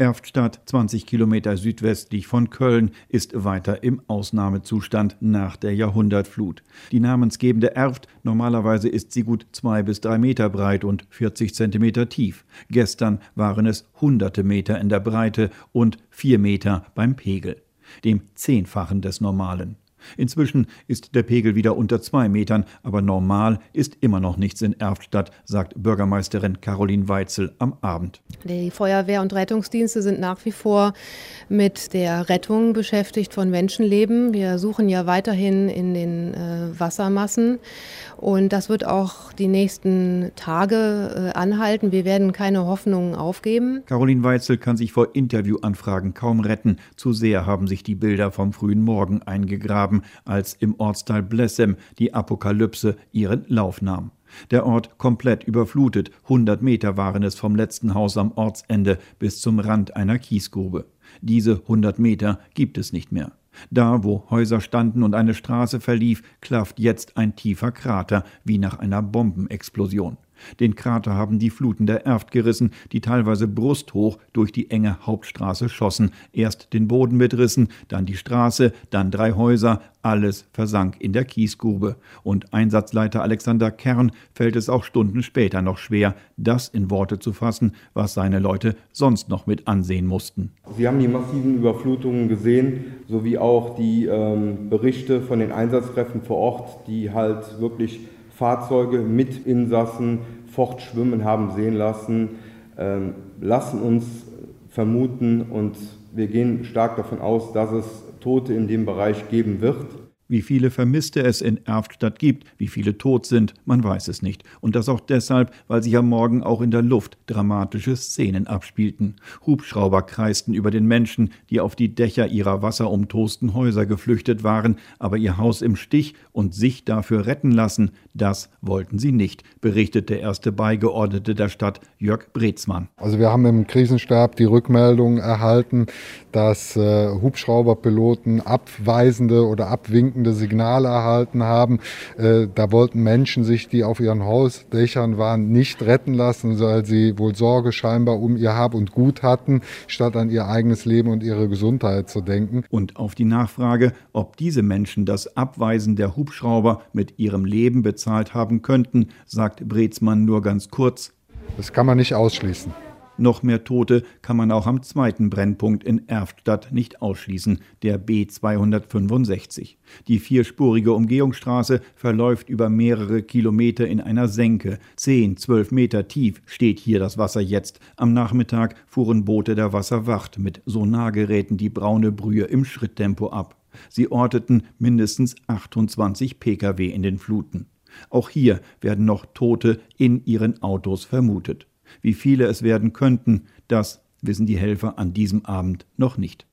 Erftstadt, 20 Kilometer südwestlich von Köln, ist weiter im Ausnahmezustand nach der Jahrhundertflut. Die namensgebende Erft, normalerweise ist sie gut zwei bis drei Meter breit und 40 Zentimeter tief. Gestern waren es hunderte Meter in der Breite und vier Meter beim Pegel, dem Zehnfachen des Normalen. Inzwischen ist der Pegel wieder unter zwei Metern, aber normal ist immer noch nichts in Erftstadt, sagt Bürgermeisterin Caroline Weitzel am Abend. Die Feuerwehr und Rettungsdienste sind nach wie vor mit der Rettung beschäftigt von Menschenleben. Wir suchen ja weiterhin in den äh, Wassermassen und das wird auch die nächsten Tage äh, anhalten. Wir werden keine Hoffnungen aufgeben. Caroline Weitzel kann sich vor Interviewanfragen kaum retten. Zu sehr haben sich die Bilder vom frühen Morgen eingegraben als im Ortsteil Blessem die Apokalypse ihren Lauf nahm. Der Ort komplett überflutet, 100 Meter waren es vom letzten Haus am Ortsende bis zum Rand einer Kiesgrube. Diese 100 Meter gibt es nicht mehr. Da, wo Häuser standen und eine Straße verlief, klafft jetzt ein tiefer Krater, wie nach einer Bombenexplosion. Den Krater haben die Fluten der Erft gerissen, die teilweise brusthoch durch die enge Hauptstraße schossen, erst den Boden mitrissen, dann die Straße, dann drei Häuser, alles versank in der Kiesgrube. Und Einsatzleiter Alexander Kern fällt es auch Stunden später noch schwer, das in Worte zu fassen, was seine Leute sonst noch mit ansehen mussten. Sie haben die massiven Überflutungen gesehen, sowie auch die ähm, Berichte von den Einsatzkräften vor Ort, die halt wirklich Fahrzeuge mit Insassen fortschwimmen haben sehen lassen, ähm, lassen uns vermuten und wir gehen stark davon aus, dass es Tote in dem Bereich geben wird. Wie viele Vermisste es in Erftstadt gibt, wie viele tot sind, man weiß es nicht. Und das auch deshalb, weil sich am Morgen auch in der Luft dramatische Szenen abspielten. Hubschrauber kreisten über den Menschen, die auf die Dächer ihrer wasserumtosten Häuser geflüchtet waren, aber ihr Haus im Stich und sich dafür retten lassen, das wollten sie nicht, berichtet der erste Beigeordnete der Stadt, Jörg Brezmann. Also wir haben im Krisenstab die Rückmeldung erhalten, dass äh, Hubschrauberpiloten abweisende oder abwinkende beruhigende Signale erhalten haben. Äh, da wollten Menschen sich, die auf ihren Hausdächern waren, nicht retten lassen, weil sie wohl Sorge scheinbar um ihr Hab und Gut hatten, statt an ihr eigenes Leben und ihre Gesundheit zu denken. Und auf die Nachfrage, ob diese Menschen das Abweisen der Hubschrauber mit ihrem Leben bezahlt haben könnten, sagt Brezmann nur ganz kurz. Das kann man nicht ausschließen. Noch mehr Tote kann man auch am zweiten Brennpunkt in Erftstadt nicht ausschließen, der B265. Die vierspurige Umgehungsstraße verläuft über mehrere Kilometer in einer Senke. Zehn, zwölf Meter tief steht hier das Wasser jetzt. Am Nachmittag fuhren Boote der Wasserwacht mit Sonargeräten die braune Brühe im Schritttempo ab. Sie orteten mindestens 28 Pkw in den Fluten. Auch hier werden noch Tote in ihren Autos vermutet. Wie viele es werden könnten, das wissen die Helfer an diesem Abend noch nicht.